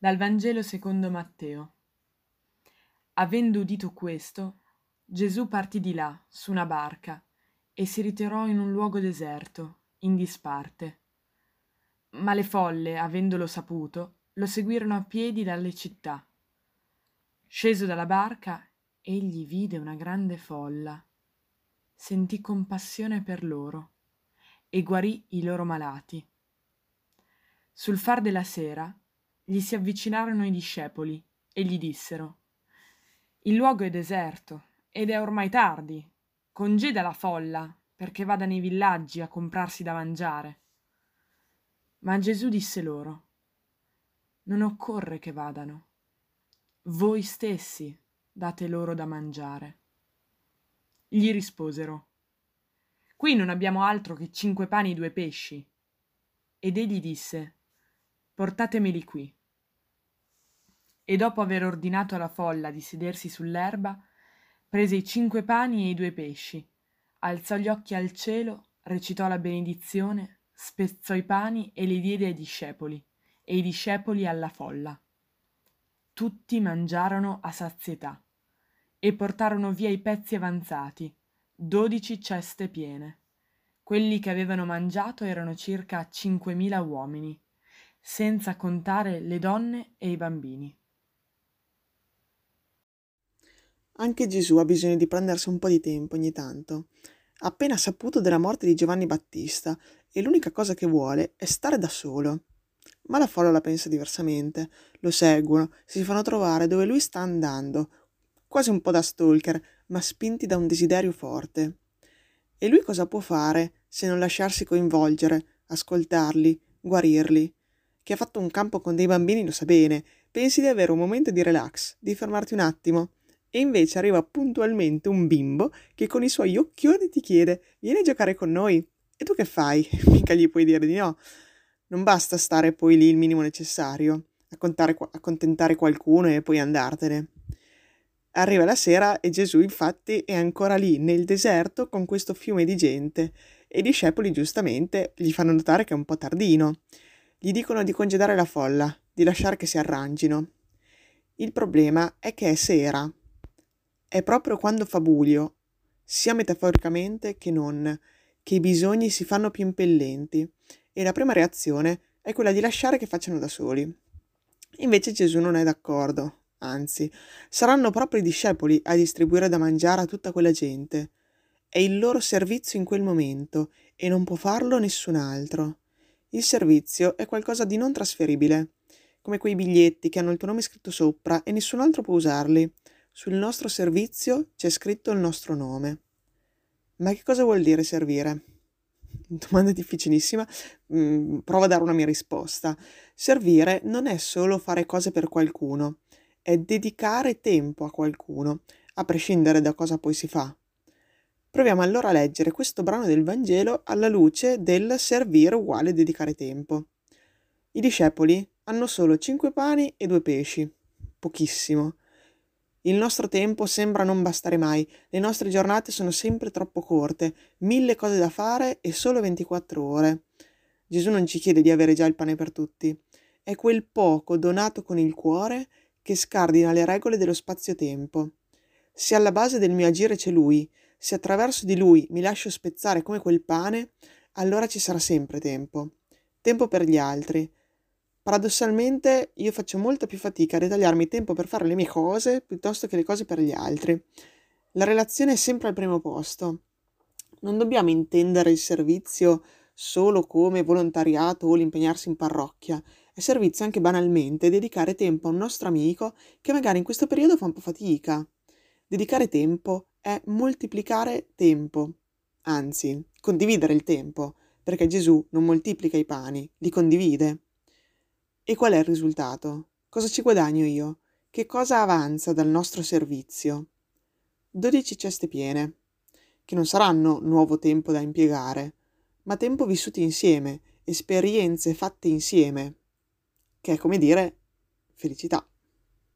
Dal Vangelo secondo Matteo. Avendo udito questo, Gesù partì di là, su una barca, e si ritirò in un luogo deserto, in disparte. Ma le folle, avendolo saputo, lo seguirono a piedi dalle città. Sceso dalla barca, egli vide una grande folla. Sentì compassione per loro e guarì i loro malati. Sul far della sera, gli si avvicinarono i discepoli e gli dissero Il luogo è deserto ed è ormai tardi. Congeda la folla perché vada nei villaggi a comprarsi da mangiare. Ma Gesù disse loro Non occorre che vadano. Voi stessi date loro da mangiare. Gli risposero Qui non abbiamo altro che cinque pani e due pesci. Ed egli disse Portatemeli qui e dopo aver ordinato alla folla di sedersi sull'erba, prese i cinque pani e i due pesci, alzò gli occhi al cielo, recitò la benedizione, spezzò i pani e li diede ai discepoli, e i discepoli alla folla. Tutti mangiarono a sazietà e portarono via i pezzi avanzati, dodici ceste piene. Quelli che avevano mangiato erano circa cinquemila uomini, senza contare le donne e i bambini. Anche Gesù ha bisogno di prendersi un po' di tempo ogni tanto. Ha appena saputo della morte di Giovanni Battista e l'unica cosa che vuole è stare da solo. Ma la folla la pensa diversamente. Lo seguono, si fanno trovare dove lui sta andando, quasi un po' da stalker, ma spinti da un desiderio forte. E lui cosa può fare se non lasciarsi coinvolgere, ascoltarli, guarirli? Chi ha fatto un campo con dei bambini lo sa bene. Pensi di avere un momento di relax, di fermarti un attimo e invece arriva puntualmente un bimbo che con i suoi occhioni ti chiede vieni a giocare con noi. E tu che fai? Mica gli puoi dire di no. Non basta stare poi lì il minimo necessario, accontentare qualcuno e poi andartene. Arriva la sera e Gesù infatti è ancora lì nel deserto con questo fiume di gente e i discepoli giustamente gli fanno notare che è un po' tardino. Gli dicono di congedare la folla, di lasciare che si arrangino. Il problema è che è sera è proprio quando fa buio, sia metaforicamente che non, che i bisogni si fanno più impellenti e la prima reazione è quella di lasciare che facciano da soli. Invece Gesù non è d'accordo, anzi, saranno proprio i discepoli a distribuire da mangiare a tutta quella gente. È il loro servizio in quel momento e non può farlo nessun altro. Il servizio è qualcosa di non trasferibile, come quei biglietti che hanno il tuo nome scritto sopra e nessun altro può usarli. Sul nostro servizio c'è scritto il nostro nome. Ma che cosa vuol dire servire? Domanda difficilissima, mm, provo a dare una mia risposta. Servire non è solo fare cose per qualcuno, è dedicare tempo a qualcuno, a prescindere da cosa poi si fa. Proviamo allora a leggere questo brano del Vangelo alla luce del servire uguale dedicare tempo. I discepoli hanno solo cinque pani e due pesci, pochissimo. Il nostro tempo sembra non bastare mai, le nostre giornate sono sempre troppo corte, mille cose da fare e solo 24 ore. Gesù non ci chiede di avere già il pane per tutti, è quel poco donato con il cuore che scardina le regole dello spazio-tempo. Se alla base del mio agire c'è Lui, se attraverso di Lui mi lascio spezzare come quel pane, allora ci sarà sempre tempo. Tempo per gli altri, Paradossalmente io faccio molta più fatica a ritagliarmi tempo per fare le mie cose piuttosto che le cose per gli altri. La relazione è sempre al primo posto. Non dobbiamo intendere il servizio solo come volontariato o l'impegnarsi in parrocchia. È servizio anche banalmente dedicare tempo a un nostro amico che magari in questo periodo fa un po' fatica. Dedicare tempo è moltiplicare tempo, anzi, condividere il tempo, perché Gesù non moltiplica i pani, li condivide. E qual è il risultato? Cosa ci guadagno io? Che cosa avanza dal nostro servizio? 12 ceste piene, che non saranno nuovo tempo da impiegare, ma tempo vissuto insieme, esperienze fatte insieme, che è come dire felicità.